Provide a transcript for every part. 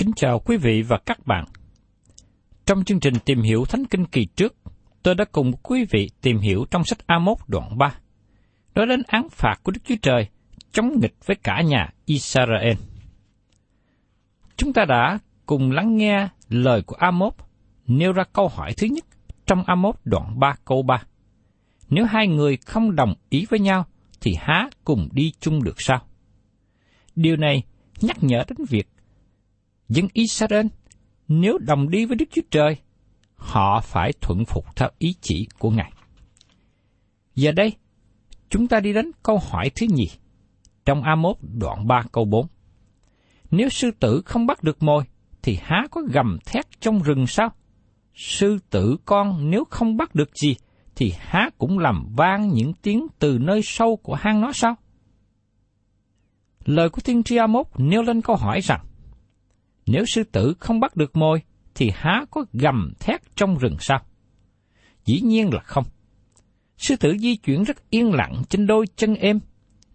Kính chào quý vị và các bạn. Trong chương trình tìm hiểu Thánh Kinh kỳ trước, tôi đã cùng quý vị tìm hiểu trong sách A1 đoạn 3, nói đến án phạt của Đức Chúa Trời chống nghịch với cả nhà Israel. Chúng ta đã cùng lắng nghe lời của A1 nêu ra câu hỏi thứ nhất trong A1 đoạn 3 câu 3. Nếu hai người không đồng ý với nhau, thì há cùng đi chung được sao? Điều này nhắc nhở đến việc dân Israel nếu đồng đi với Đức Chúa Trời, họ phải thuận phục theo ý chỉ của Ngài. Giờ đây, chúng ta đi đến câu hỏi thứ nhì, trong A1 đoạn 3 câu 4. Nếu sư tử không bắt được mồi, thì há có gầm thét trong rừng sao? Sư tử con nếu không bắt được gì, thì há cũng làm vang những tiếng từ nơi sâu của hang nó sao? Lời của tiên tri A1 nêu lên câu hỏi rằng, nếu sư tử không bắt được mồi, thì há có gầm thét trong rừng sao? Dĩ nhiên là không. Sư tử di chuyển rất yên lặng trên đôi chân êm.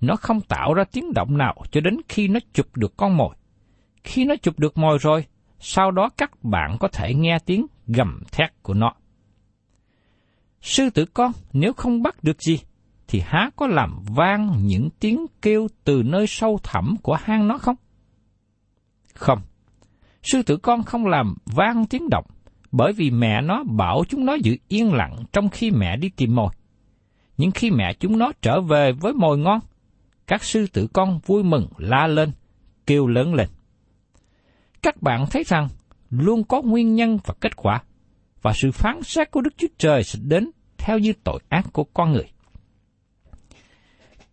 Nó không tạo ra tiếng động nào cho đến khi nó chụp được con mồi. Khi nó chụp được mồi rồi, sau đó các bạn có thể nghe tiếng gầm thét của nó. Sư tử con nếu không bắt được gì, thì há có làm vang những tiếng kêu từ nơi sâu thẳm của hang nó không? Không. Sư tử con không làm vang tiếng động, bởi vì mẹ nó bảo chúng nó giữ yên lặng trong khi mẹ đi tìm mồi. Nhưng khi mẹ chúng nó trở về với mồi ngon, các sư tử con vui mừng la lên, kêu lớn lên. Các bạn thấy rằng luôn có nguyên nhân và kết quả, và sự phán xét của Đức Chúa Trời sẽ đến theo như tội ác của con người.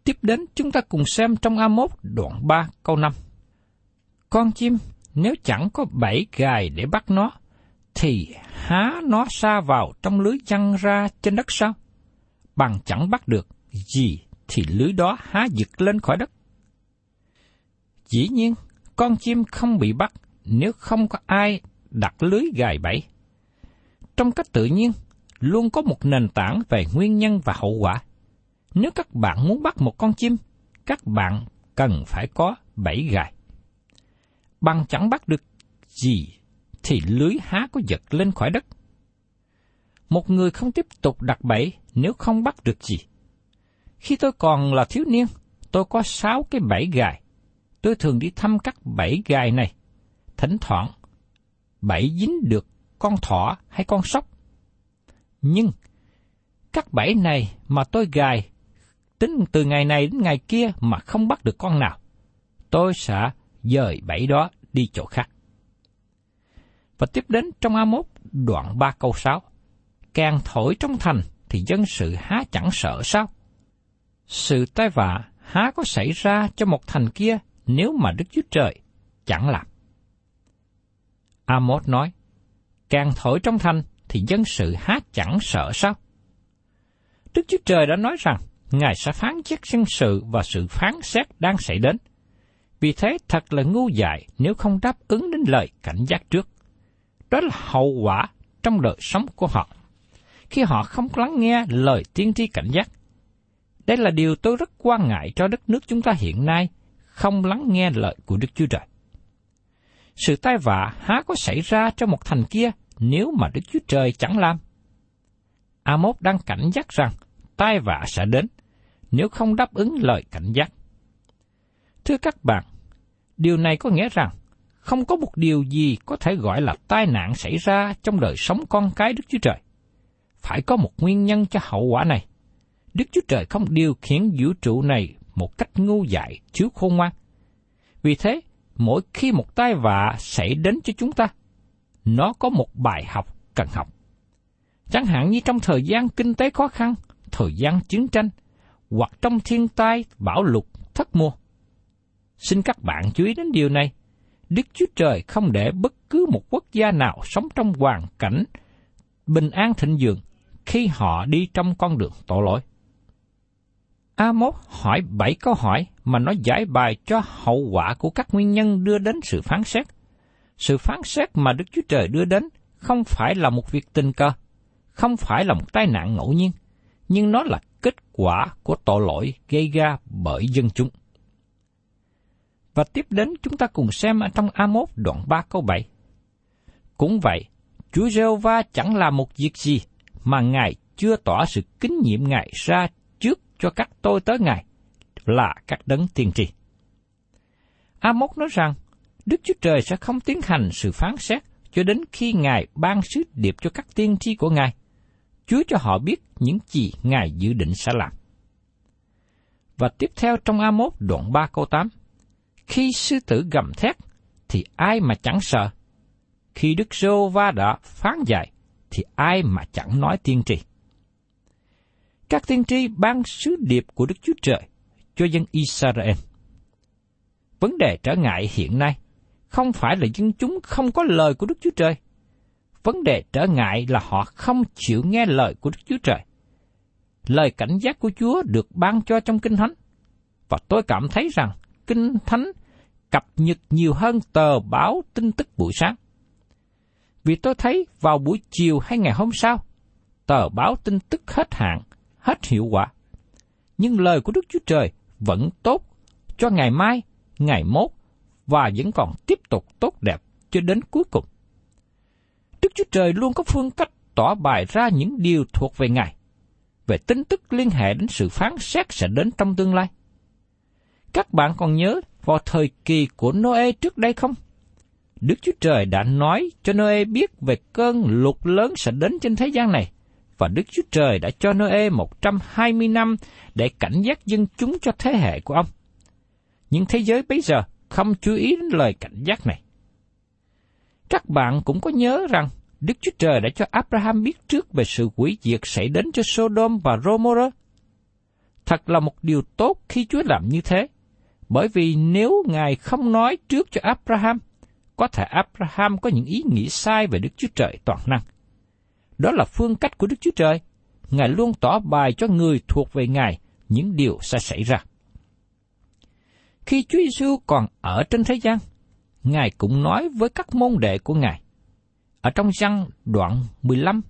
Tiếp đến chúng ta cùng xem trong A1 đoạn 3 câu 5. Con chim nếu chẳng có bảy gài để bắt nó, thì há nó xa vào trong lưới chăn ra trên đất sao? Bằng chẳng bắt được gì thì lưới đó há giật lên khỏi đất. Dĩ nhiên, con chim không bị bắt nếu không có ai đặt lưới gài bẫy. Trong cách tự nhiên, luôn có một nền tảng về nguyên nhân và hậu quả. Nếu các bạn muốn bắt một con chim, các bạn cần phải có bảy gài. Bằng chẳng bắt được gì, thì lưới há có giật lên khỏi đất. Một người không tiếp tục đặt bẫy nếu không bắt được gì. Khi tôi còn là thiếu niên, tôi có sáu cái bẫy gài. Tôi thường đi thăm các bẫy gài này. Thỉnh thoảng, bẫy dính được con thỏ hay con sóc. Nhưng, các bẫy này mà tôi gài tính từ ngày này đến ngày kia mà không bắt được con nào, tôi sẽ dời bẫy đó đi chỗ khác. Và tiếp đến trong A1 đoạn 3 câu 6. Càng thổi trong thành thì dân sự há chẳng sợ sao? Sự tai vạ há có xảy ra cho một thành kia nếu mà Đức Chúa Trời chẳng làm. Amos nói, càng thổi trong thành thì dân sự há chẳng sợ sao? Đức Chúa Trời đã nói rằng Ngài sẽ phán xét dân sự và sự phán xét đang xảy đến. Vì thế thật là ngu dại nếu không đáp ứng đến lời cảnh giác trước. Đó là hậu quả trong đời sống của họ. Khi họ không lắng nghe lời tiên tri cảnh giác. Đây là điều tôi rất quan ngại cho đất nước chúng ta hiện nay, không lắng nghe lời của Đức Chúa Trời. Sự tai vạ há có xảy ra cho một thành kia nếu mà Đức Chúa Trời chẳng làm. Amos đang cảnh giác rằng tai vạ sẽ đến nếu không đáp ứng lời cảnh giác. Thưa các bạn, điều này có nghĩa rằng không có một điều gì có thể gọi là tai nạn xảy ra trong đời sống con cái Đức Chúa Trời. Phải có một nguyên nhân cho hậu quả này. Đức Chúa Trời không điều khiển vũ trụ này một cách ngu dại, thiếu khôn ngoan. Vì thế, mỗi khi một tai vạ xảy đến cho chúng ta, nó có một bài học cần học. Chẳng hạn như trong thời gian kinh tế khó khăn, thời gian chiến tranh, hoặc trong thiên tai, bão lụt, thất mùa. Xin các bạn chú ý đến điều này. Đức Chúa Trời không để bất cứ một quốc gia nào sống trong hoàn cảnh bình an thịnh vượng khi họ đi trong con đường tội lỗi. Amos hỏi bảy câu hỏi mà nó giải bài cho hậu quả của các nguyên nhân đưa đến sự phán xét. Sự phán xét mà Đức Chúa Trời đưa đến không phải là một việc tình cờ, không phải là một tai nạn ngẫu nhiên, nhưng nó là kết quả của tội lỗi gây ra bởi dân chúng. Và tiếp đến chúng ta cùng xem ở trong A1 đoạn 3 câu 7. Cũng vậy, Chúa giê va chẳng là một việc gì mà Ngài chưa tỏ sự kính nhiệm Ngài ra trước cho các tôi tới Ngài là các đấng tiên tri. A1 nói rằng, Đức Chúa Trời sẽ không tiến hành sự phán xét cho đến khi Ngài ban sứ điệp cho các tiên tri của Ngài. Chúa cho họ biết những gì Ngài dự định sẽ làm. Và tiếp theo trong A1 đoạn 3 câu 8, khi sư tử gầm thét, thì ai mà chẳng sợ? Khi Đức Sô Va đã phán dạy, thì ai mà chẳng nói tiên tri? Các tiên tri ban sứ điệp của Đức Chúa Trời cho dân Israel. Vấn đề trở ngại hiện nay không phải là dân chúng không có lời của Đức Chúa Trời. Vấn đề trở ngại là họ không chịu nghe lời của Đức Chúa Trời. Lời cảnh giác của Chúa được ban cho trong Kinh Thánh. Và tôi cảm thấy rằng Kinh Thánh cập nhật nhiều hơn tờ báo tin tức buổi sáng. Vì tôi thấy vào buổi chiều hay ngày hôm sau, tờ báo tin tức hết hạn, hết hiệu quả. Nhưng lời của Đức Chúa Trời vẫn tốt cho ngày mai, ngày mốt và vẫn còn tiếp tục tốt đẹp cho đến cuối cùng. Đức Chúa Trời luôn có phương cách tỏ bài ra những điều thuộc về Ngài, về tin tức liên hệ đến sự phán xét sẽ đến trong tương lai. Các bạn còn nhớ vào thời kỳ của Noe trước đây không? Đức Chúa Trời đã nói cho Noe biết về cơn lụt lớn sẽ đến trên thế gian này, và Đức Chúa Trời đã cho Noe 120 năm để cảnh giác dân chúng cho thế hệ của ông. Nhưng thế giới bây giờ không chú ý đến lời cảnh giác này. Các bạn cũng có nhớ rằng Đức Chúa Trời đã cho Abraham biết trước về sự hủy diệt xảy đến cho Sodom và Gomorrah. Thật là một điều tốt khi Chúa làm như thế, bởi vì nếu Ngài không nói trước cho Abraham, có thể Abraham có những ý nghĩ sai về Đức Chúa Trời toàn năng. Đó là phương cách của Đức Chúa Trời. Ngài luôn tỏ bài cho người thuộc về Ngài những điều sẽ xảy ra. Khi Chúa Giêsu còn ở trên thế gian, Ngài cũng nói với các môn đệ của Ngài. Ở trong răng đoạn 15,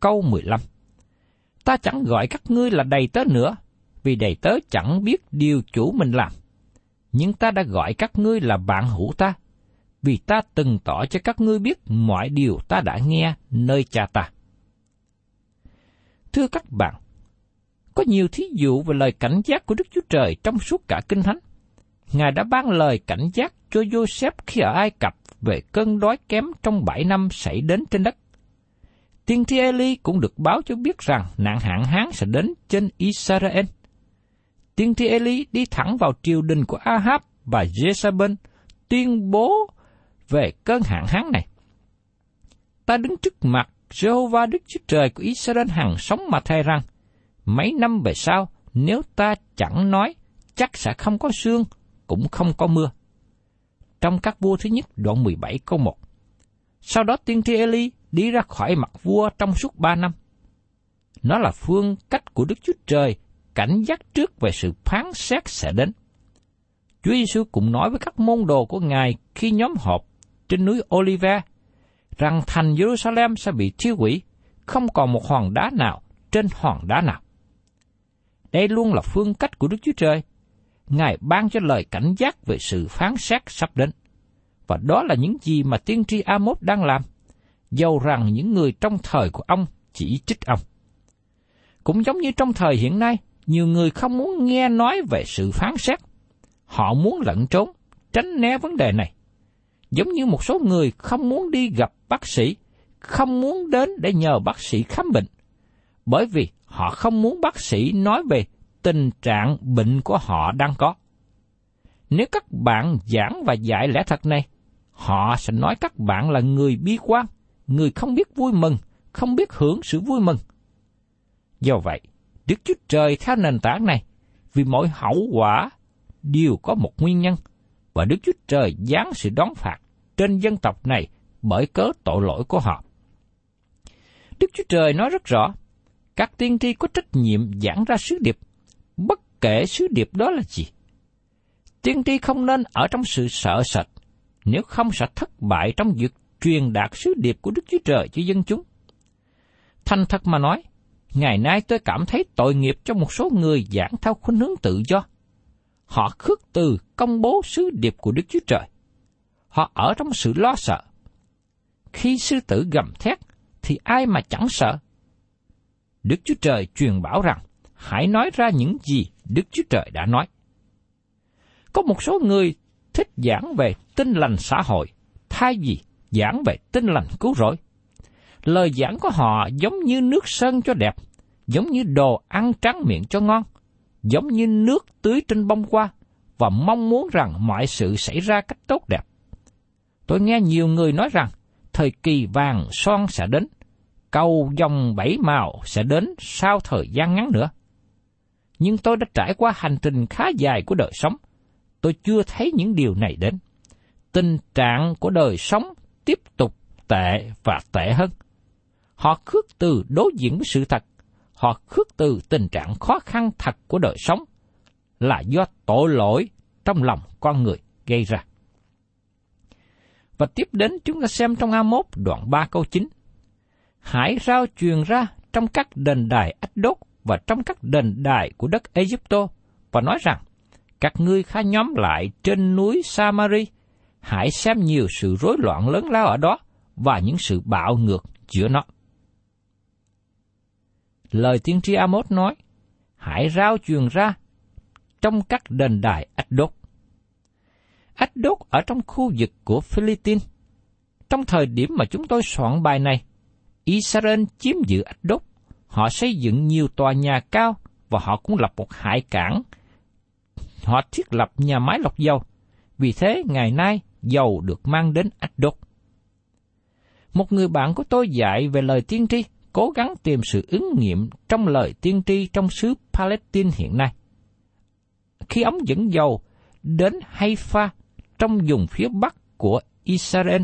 câu 15. Ta chẳng gọi các ngươi là đầy tớ nữa, vì đầy tớ chẳng biết điều chủ mình làm. Nhưng ta đã gọi các ngươi là bạn hữu ta, vì ta từng tỏ cho các ngươi biết mọi điều ta đã nghe nơi cha ta. Thưa các bạn, có nhiều thí dụ về lời cảnh giác của Đức Chúa Trời trong suốt cả Kinh Thánh. Ngài đã ban lời cảnh giác cho Joseph khi ở Ai Cập về cơn đói kém trong bảy năm xảy đến trên đất. Tiên tri Eli cũng được báo cho biết rằng nạn hạn hán sẽ đến trên Israel. Tiên tri Eli đi thẳng vào triều đình của Ahab và Jezebel tuyên bố về cơn hạn hán này. Ta đứng trước mặt Jehovah Đức Chúa Trời của Israel hằng sống mà thay rằng, mấy năm về sau, nếu ta chẳng nói, chắc sẽ không có sương, cũng không có mưa. Trong các vua thứ nhất đoạn 17 câu 1. Sau đó tiên tri Eli đi ra khỏi mặt vua trong suốt ba năm. Nó là phương cách của Đức Chúa Trời cảnh giác trước về sự phán xét sẽ đến. Chúa Giêsu cũng nói với các môn đồ của Ngài khi nhóm họp trên núi Olive rằng thành Jerusalem sẽ bị thiêu hủy, không còn một hòn đá nào trên hòn đá nào. Đây luôn là phương cách của Đức Chúa Trời. Ngài ban cho lời cảnh giác về sự phán xét sắp đến. Và đó là những gì mà tiên tri Amos đang làm, dầu rằng những người trong thời của ông chỉ trích ông. Cũng giống như trong thời hiện nay, nhiều người không muốn nghe nói về sự phán xét. Họ muốn lẩn trốn, tránh né vấn đề này. Giống như một số người không muốn đi gặp bác sĩ, không muốn đến để nhờ bác sĩ khám bệnh, bởi vì họ không muốn bác sĩ nói về tình trạng bệnh của họ đang có. Nếu các bạn giảng và dạy lẽ thật này, họ sẽ nói các bạn là người bi quan, người không biết vui mừng, không biết hưởng sự vui mừng. Do vậy, Đức Chúa Trời theo nền tảng này, vì mọi hậu quả đều có một nguyên nhân, và Đức Chúa Trời giáng sự đón phạt trên dân tộc này bởi cớ tội lỗi của họ. Đức Chúa Trời nói rất rõ, các tiên tri có trách nhiệm giảng ra sứ điệp, bất kể sứ điệp đó là gì. Tiên tri không nên ở trong sự sợ sệt, nếu không sẽ thất bại trong việc truyền đạt sứ điệp của Đức Chúa Trời cho dân chúng. Thành thật mà nói, ngày nay tôi cảm thấy tội nghiệp cho một số người giảng theo khuynh hướng tự do. Họ khước từ công bố sứ điệp của Đức Chúa Trời. Họ ở trong sự lo sợ. Khi sư tử gầm thét, thì ai mà chẳng sợ? Đức Chúa Trời truyền bảo rằng, hãy nói ra những gì Đức Chúa Trời đã nói. Có một số người thích giảng về tinh lành xã hội, thay vì giảng về tinh lành cứu rỗi. Lời giảng của họ giống như nước sơn cho đẹp, giống như đồ ăn trắng miệng cho ngon, giống như nước tưới trên bông hoa, và mong muốn rằng mọi sự xảy ra cách tốt đẹp. Tôi nghe nhiều người nói rằng, thời kỳ vàng son sẽ đến, cầu dòng bảy màu sẽ đến sau thời gian ngắn nữa. Nhưng tôi đã trải qua hành trình khá dài của đời sống, tôi chưa thấy những điều này đến. Tình trạng của đời sống tiếp tục tệ và tệ hơn. Họ khước từ đối diện với sự thật, họ khước từ tình trạng khó khăn thật của đời sống, là do tội lỗi trong lòng con người gây ra. Và tiếp đến chúng ta xem trong A1 đoạn 3 câu 9. Hãy rao truyền ra trong các đền đài ách đốt và trong các đền đài của đất Egypto và nói rằng, các ngươi khá nhóm lại trên núi Samari, hãy xem nhiều sự rối loạn lớn lao ở đó và những sự bạo ngược giữa nó. Lời tiên tri Amos nói, hãy rao truyền ra trong các đền đài ách đốt. Ách đốt ở trong khu vực của Philippines. Trong thời điểm mà chúng tôi soạn bài này, Israel chiếm giữ ách đốt. Họ xây dựng nhiều tòa nhà cao và họ cũng lập một hải cảng. Họ thiết lập nhà máy lọc dầu. Vì thế, ngày nay, dầu được mang đến ách đốt. Một người bạn của tôi dạy về lời tiên tri, cố gắng tìm sự ứng nghiệm trong lời tiên tri trong xứ Palestine hiện nay. Khi ống dẫn dầu đến Haifa trong vùng phía bắc của Israel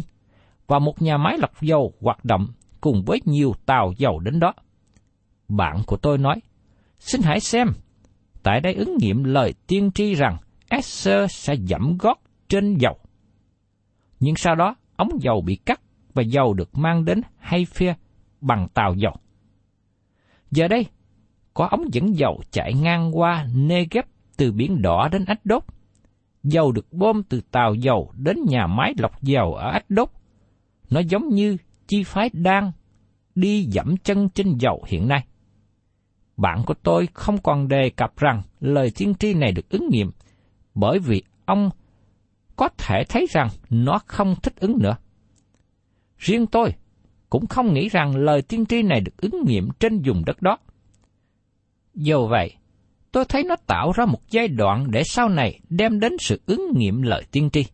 và một nhà máy lọc dầu hoạt động cùng với nhiều tàu dầu đến đó. Bạn của tôi nói, xin hãy xem, tại đây ứng nghiệm lời tiên tri rằng Esther sẽ dẫm gót trên dầu. Nhưng sau đó, ống dầu bị cắt và dầu được mang đến Haifa bằng tàu dầu. Giờ đây, có ống dẫn dầu chạy ngang qua Negev từ biển đỏ đến Ách Đốt. Dầu được bơm từ tàu dầu đến nhà máy lọc dầu ở Ách Đốt. Nó giống như chi phái đang đi dẫm chân trên dầu hiện nay. Bạn của tôi không còn đề cập rằng lời tiên tri này được ứng nghiệm, bởi vì ông có thể thấy rằng nó không thích ứng nữa. Riêng tôi cũng không nghĩ rằng lời tiên tri này được ứng nghiệm trên vùng đất đó. Dù vậy, tôi thấy nó tạo ra một giai đoạn để sau này đem đến sự ứng nghiệm lời tiên tri.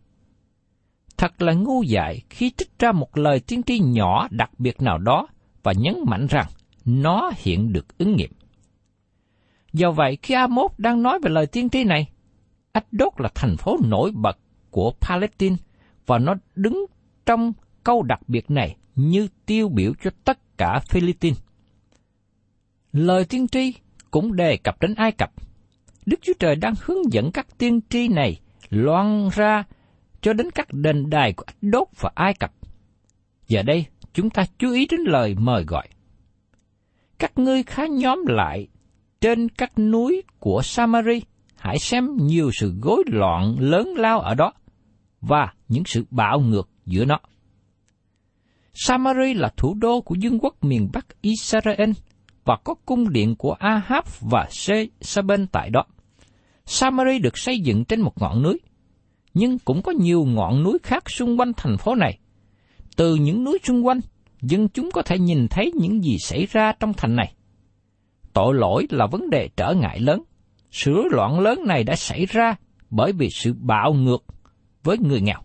Thật là ngu dại khi trích ra một lời tiên tri nhỏ đặc biệt nào đó và nhấn mạnh rằng nó hiện được ứng nghiệm. Do vậy, khi Amos đang nói về lời tiên tri này, Ashdod là thành phố nổi bật của Palestine và nó đứng trong câu đặc biệt này như tiêu biểu cho tất cả Philippines. Lời tiên tri cũng đề cập đến Ai Cập. Đức Chúa Trời đang hướng dẫn các tiên tri này loan ra cho đến các đền đài của Đốt và Ai Cập. Giờ đây, chúng ta chú ý đến lời mời gọi. Các ngươi khá nhóm lại trên các núi của Samari, hãy xem nhiều sự gối loạn lớn lao ở đó và những sự bạo ngược giữa nó. Samari là thủ đô của vương quốc miền Bắc Israel và có cung điện của Ahab và Saben tại đó. Samari được xây dựng trên một ngọn núi, nhưng cũng có nhiều ngọn núi khác xung quanh thành phố này. Từ những núi xung quanh, dân chúng có thể nhìn thấy những gì xảy ra trong thành này. Tội lỗi là vấn đề trở ngại lớn. Sự rối loạn lớn này đã xảy ra bởi vì sự bạo ngược với người nghèo.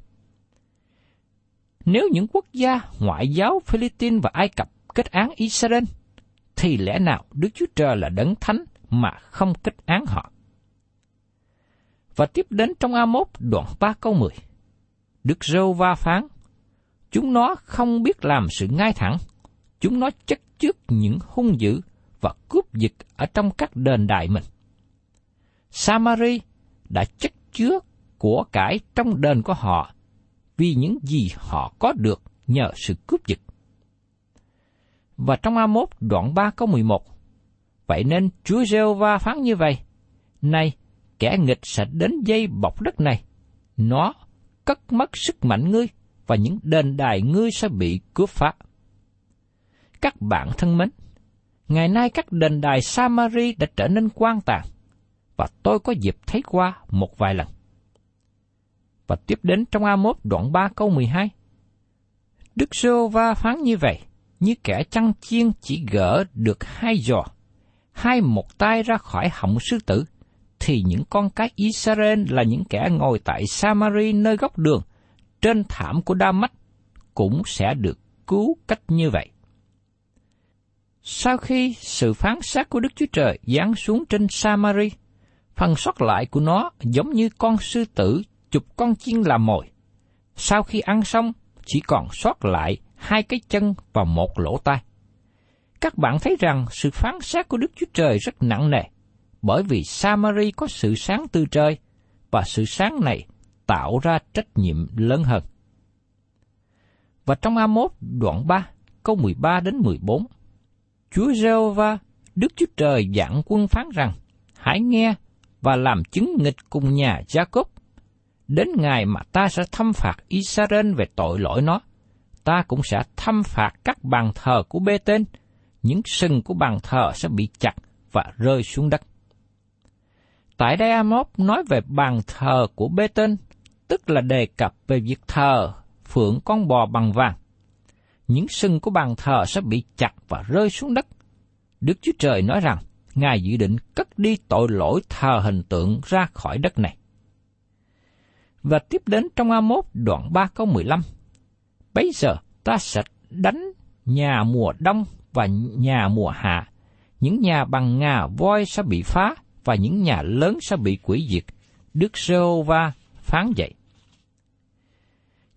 Nếu những quốc gia ngoại giáo Philippines và Ai Cập kết án Israel, thì lẽ nào Đức Chúa Trời là đấng thánh mà không kết án họ? Và tiếp đến trong A1 đoạn 3 câu 10. Đức Râu Va phán, chúng nó không biết làm sự ngay thẳng, chúng nó chất trước những hung dữ và cướp giật ở trong các đền đài mình. Samari đã chất chứa của cải trong đền của họ vì những gì họ có được nhờ sự cướp giật. Và trong A1 đoạn 3 câu 11, Vậy nên Chúa giê va phán như vậy, Này, kẻ nghịch sẽ đến dây bọc đất này, nó cất mất sức mạnh ngươi, và những đền đài ngươi sẽ bị cướp phá. Các bạn thân mến, ngày nay các đền đài Samari đã trở nên quan tàn, và tôi có dịp thấy qua một vài lần. Và tiếp đến trong A1 đoạn 3 câu 12. Đức Sô Va phán như vậy, như kẻ chăn chiên chỉ gỡ được hai giò, hai một tay ra khỏi họng sư tử, thì những con cái Israel là những kẻ ngồi tại Samari nơi góc đường, trên thảm của Đa Mách, cũng sẽ được cứu cách như vậy. Sau khi sự phán xét của Đức Chúa Trời giáng xuống trên Samari, phần sót lại của nó giống như con sư tử chụp con chiên làm mồi. Sau khi ăn xong, chỉ còn sót lại hai cái chân và một lỗ tai. Các bạn thấy rằng sự phán xét của Đức Chúa Trời rất nặng nề, bởi vì Samari có sự sáng từ trời, và sự sáng này tạo ra trách nhiệm lớn hơn. Và trong A1 đoạn 3, câu 13 đến 14, Chúa giê va Đức Chúa Trời dạng quân phán rằng, hãy nghe và làm chứng nghịch cùng nhà Gia-cốp, đến ngày mà ta sẽ thăm phạt Israel về tội lỗi nó, ta cũng sẽ thăm phạt các bàn thờ của bê tên, những sừng của bàn thờ sẽ bị chặt và rơi xuống đất. Tại đây Amos nói về bàn thờ của bê tên, tức là đề cập về việc thờ phượng con bò bằng vàng. Những sừng của bàn thờ sẽ bị chặt và rơi xuống đất. Đức Chúa Trời nói rằng, Ngài dự định cất đi tội lỗi thờ hình tượng ra khỏi đất này và tiếp đến trong A1 đoạn 3 câu 15. Bây giờ ta sẽ đánh nhà mùa đông và nhà mùa hạ. Những nhà bằng ngà voi sẽ bị phá và những nhà lớn sẽ bị quỷ diệt. Đức giê va phán vậy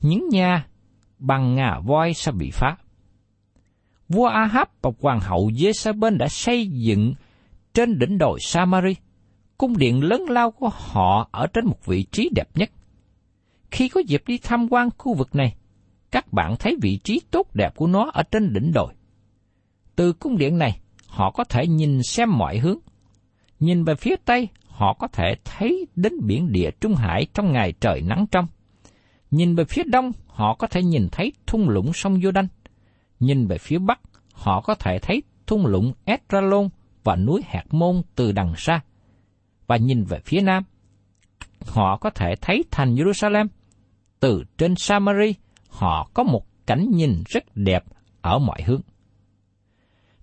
Những nhà bằng ngà voi sẽ bị phá. Vua Ahab và hoàng hậu Jezebel đã xây dựng trên đỉnh đồi Samari. Cung điện lớn lao của họ ở trên một vị trí đẹp nhất. Khi có dịp đi tham quan khu vực này, các bạn thấy vị trí tốt đẹp của nó ở trên đỉnh đồi. Từ cung điện này, họ có thể nhìn xem mọi hướng. Nhìn về phía tây, họ có thể thấy đến biển địa Trung Hải trong ngày trời nắng trong. Nhìn về phía đông, họ có thể nhìn thấy thung lũng sông Vô Đanh. Nhìn về phía bắc, họ có thể thấy thung lũng Estralon và núi Hạt Môn từ đằng xa. Và nhìn về phía nam, họ có thể thấy thành Jerusalem từ trên Samari, họ có một cảnh nhìn rất đẹp ở mọi hướng.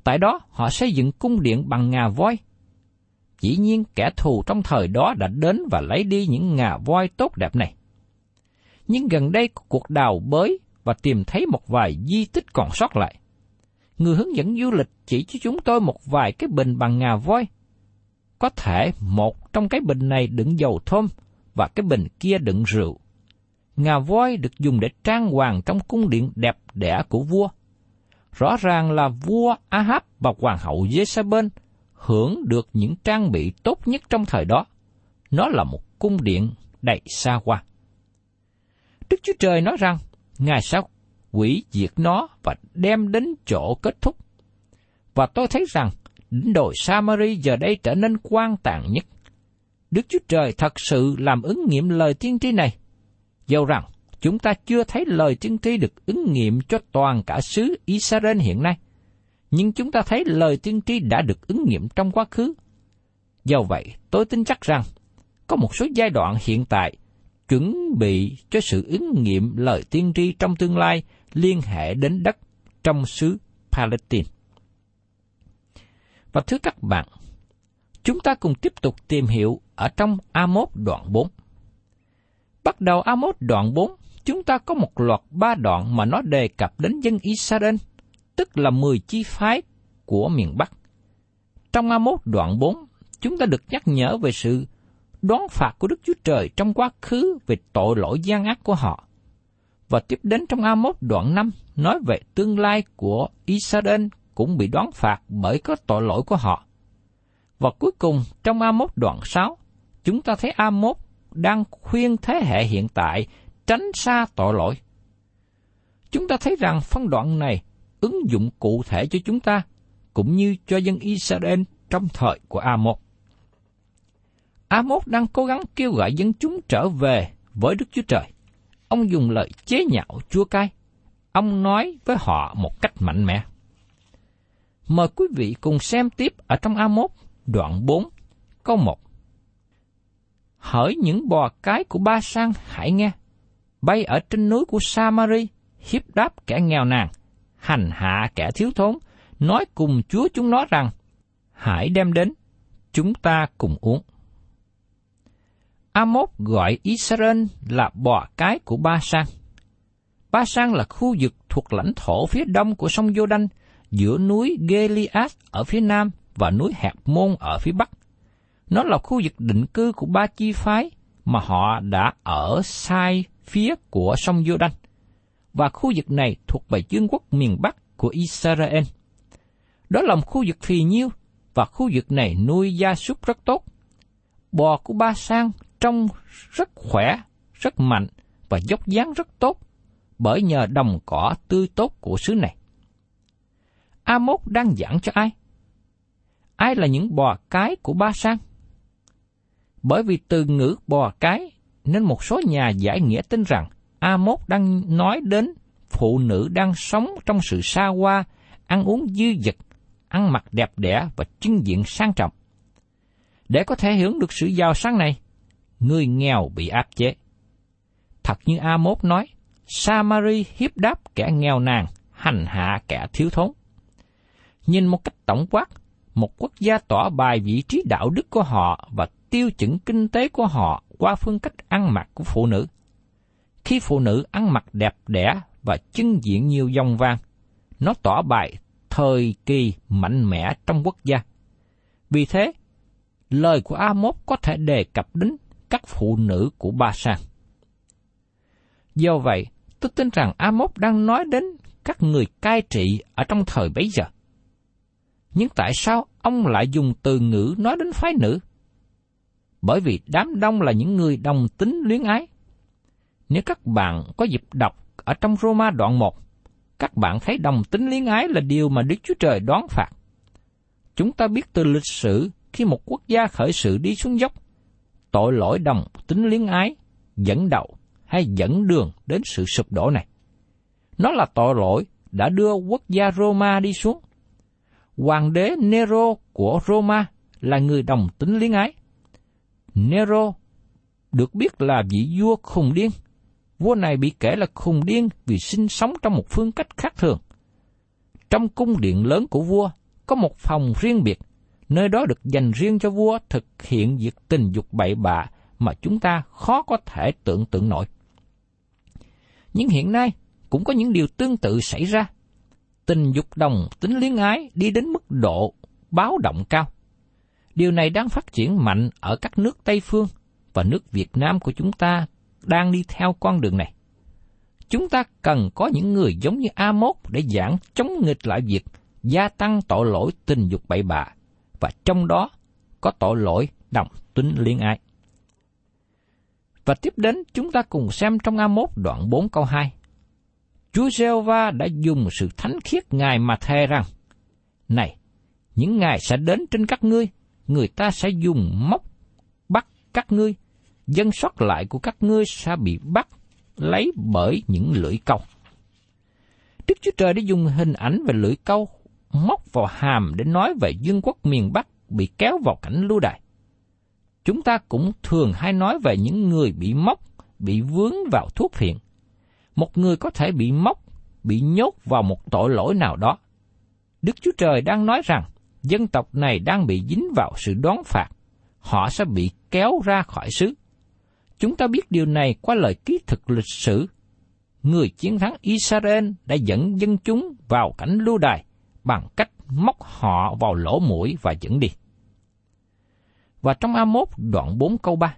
Tại đó họ xây dựng cung điện bằng ngà voi. Dĩ nhiên kẻ thù trong thời đó đã đến và lấy đi những ngà voi tốt đẹp này. Nhưng gần đây có cuộc đào bới và tìm thấy một vài di tích còn sót lại. Người hướng dẫn du lịch chỉ cho chúng tôi một vài cái bình bằng ngà voi. Có thể một trong cái bình này đựng dầu thơm và cái bình kia đựng rượu. Ngà voi được dùng để trang hoàng trong cung điện đẹp đẽ của vua. Rõ ràng là vua Ahab và hoàng hậu Jezebel hưởng được những trang bị tốt nhất trong thời đó. Nó là một cung điện đầy xa hoa. Đức Chúa Trời nói rằng, Ngài sẽ quỷ diệt nó và đem đến chỗ kết thúc. Và tôi thấy rằng, đỉnh đồi Samari giờ đây trở nên quan tàn nhất. Đức Chúa Trời thật sự làm ứng nghiệm lời tiên tri này dầu rằng, chúng ta chưa thấy lời tiên tri được ứng nghiệm cho toàn cả xứ Israel hiện nay. Nhưng chúng ta thấy lời tiên tri đã được ứng nghiệm trong quá khứ. Do vậy, tôi tin chắc rằng, có một số giai đoạn hiện tại chuẩn bị cho sự ứng nghiệm lời tiên tri trong tương lai liên hệ đến đất trong xứ Palestine. Và thưa các bạn, chúng ta cùng tiếp tục tìm hiểu ở trong Amos đoạn 4. Bắt đầu Amos đoạn 4, chúng ta có một loạt ba đoạn mà nó đề cập đến dân Israel, tức là 10 chi phái của miền Bắc. Trong Amos đoạn 4, chúng ta được nhắc nhở về sự đoán phạt của Đức Chúa Trời trong quá khứ về tội lỗi gian ác của họ. Và tiếp đến trong Amos đoạn 5 nói về tương lai của Israel cũng bị đoán phạt bởi có tội lỗi của họ. Và cuối cùng trong Amos đoạn 6, chúng ta thấy Amos đang khuyên thế hệ hiện tại tránh xa tội lỗi. Chúng ta thấy rằng phân đoạn này ứng dụng cụ thể cho chúng ta, cũng như cho dân Israel trong thời của A1. A1 đang cố gắng kêu gọi dân chúng trở về với Đức Chúa Trời. Ông dùng lời chế nhạo chua cay. Ông nói với họ một cách mạnh mẽ. Mời quý vị cùng xem tiếp ở trong A1 đoạn 4, câu 1. Hỡi những bò cái của ba sang hãy nghe, bay ở trên núi của Samari, hiếp đáp kẻ nghèo nàn, hành hạ kẻ thiếu thốn, nói cùng Chúa chúng nó rằng, hãy đem đến, chúng ta cùng uống. Amos gọi Israel là bò cái của Ba Sang. Ba Sang là khu vực thuộc lãnh thổ phía đông của sông giô đanh giữa núi Gilead ở phía nam và núi Hẹp Môn ở phía bắc. Nó là khu vực định cư của ba chi phái mà họ đã ở sai phía của sông giô đanh và khu vực này thuộc về vương quốc miền Bắc của Israel. Đó là một khu vực phì nhiêu và khu vực này nuôi gia súc rất tốt. Bò của Ba Sang trông rất khỏe, rất mạnh và dốc dáng rất tốt bởi nhờ đồng cỏ tươi tốt của xứ này. Amos đang giảng cho ai? Ai là những bò cái của Ba Sang? Bởi vì từ ngữ bò cái nên một số nhà giải nghĩa tin rằng Amos đang nói đến phụ nữ đang sống trong sự xa hoa, ăn uống dư dật, ăn mặc đẹp đẽ và trưng diện sang trọng. Để có thể hưởng được sự giàu sang này, người nghèo bị áp chế. Thật như Amos nói, Samari hiếp đáp kẻ nghèo nàn, hành hạ kẻ thiếu thốn. Nhìn một cách tổng quát, một quốc gia tỏ bài vị trí đạo đức của họ và tiêu chuẩn kinh tế của họ qua phương cách ăn mặc của phụ nữ. Khi phụ nữ ăn mặc đẹp đẽ và trưng diện nhiều dòng vàng, nó tỏ bài thời kỳ mạnh mẽ trong quốc gia. Vì thế, lời của Amos có thể đề cập đến các phụ nữ của Ba Sang. Do vậy, tôi tin rằng Amos đang nói đến các người cai trị ở trong thời bấy giờ. Nhưng tại sao ông lại dùng từ ngữ nói đến phái nữ? Bởi vì đám đông là những người đồng tính luyến ái. Nếu các bạn có dịp đọc ở trong Roma đoạn 1, các bạn thấy đồng tính luyến ái là điều mà Đức Chúa Trời đoán phạt. Chúng ta biết từ lịch sử khi một quốc gia khởi sự đi xuống dốc, tội lỗi đồng tính luyến ái dẫn đầu hay dẫn đường đến sự sụp đổ này. Nó là tội lỗi đã đưa quốc gia Roma đi xuống. Hoàng đế Nero của Roma là người đồng tính luyến ái. Nero được biết là vị vua khùng điên, vua này bị kể là khùng điên vì sinh sống trong một phương cách khác thường. Trong cung điện lớn của vua có một phòng riêng biệt, nơi đó được dành riêng cho vua thực hiện việc tình dục bậy bạ mà chúng ta khó có thể tưởng tượng nổi. Nhưng hiện nay cũng có những điều tương tự xảy ra. Tình dục đồng tính luyến ái đi đến mức độ báo động cao. Điều này đang phát triển mạnh ở các nước Tây Phương và nước Việt Nam của chúng ta đang đi theo con đường này. Chúng ta cần có những người giống như A-mốt để giảng chống nghịch lại việc gia tăng tội lỗi tình dục bậy bạ, và trong đó có tội lỗi đồng tính liên ái. Và tiếp đến chúng ta cùng xem trong A-mốt đoạn 4 câu 2. Chúa giê va đã dùng sự thánh khiết Ngài mà thề rằng, Này, những ngày sẽ đến trên các ngươi, người ta sẽ dùng móc bắt các ngươi, dân sót lại của các ngươi sẽ bị bắt lấy bởi những lưỡi câu. Đức Chúa Trời đã dùng hình ảnh về lưỡi câu móc vào hàm để nói về dương quốc miền Bắc bị kéo vào cảnh lưu đày. Chúng ta cũng thường hay nói về những người bị móc, bị vướng vào thuốc phiện. Một người có thể bị móc, bị nhốt vào một tội lỗi nào đó. Đức Chúa Trời đang nói rằng dân tộc này đang bị dính vào sự đoán phạt. Họ sẽ bị kéo ra khỏi xứ. Chúng ta biết điều này qua lời ký thực lịch sử. Người chiến thắng Israel đã dẫn dân chúng vào cảnh lưu đài bằng cách móc họ vào lỗ mũi và dẫn đi. Và trong A1 đoạn 4 câu 3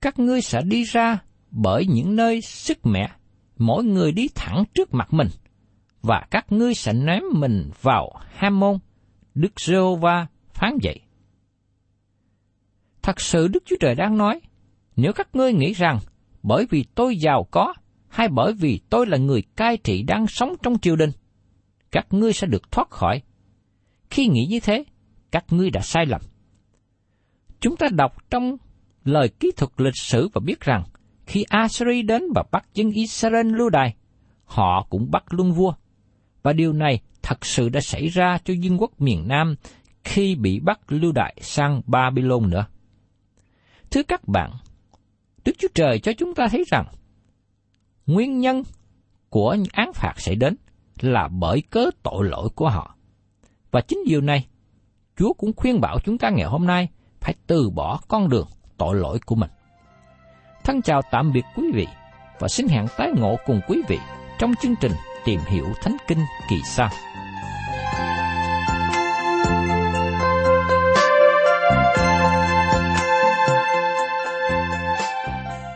Các ngươi sẽ đi ra bởi những nơi sức mẻ, mỗi người đi thẳng trước mặt mình, và các ngươi sẽ ném mình vào Hamon. môn, Đức Giê-hô-va phán dạy. Thật sự Đức Chúa Trời đang nói, nếu các ngươi nghĩ rằng bởi vì tôi giàu có hay bởi vì tôi là người cai trị đang sống trong triều đình, các ngươi sẽ được thoát khỏi. Khi nghĩ như thế, các ngươi đã sai lầm. Chúng ta đọc trong lời kỹ thuật lịch sử và biết rằng khi Assyri đến và bắt dân Israel lưu đày, họ cũng bắt luôn vua. Và điều này thật sự đã xảy ra cho dân quốc miền Nam khi bị bắt lưu đại sang Babylon nữa. Thưa các bạn, Đức Chúa Trời cho chúng ta thấy rằng nguyên nhân của những án phạt sẽ đến là bởi cớ tội lỗi của họ. Và chính điều này, Chúa cũng khuyên bảo chúng ta ngày hôm nay phải từ bỏ con đường tội lỗi của mình. Thân chào tạm biệt quý vị và xin hẹn tái ngộ cùng quý vị trong chương trình Tìm hiểu Thánh Kinh kỳ sau.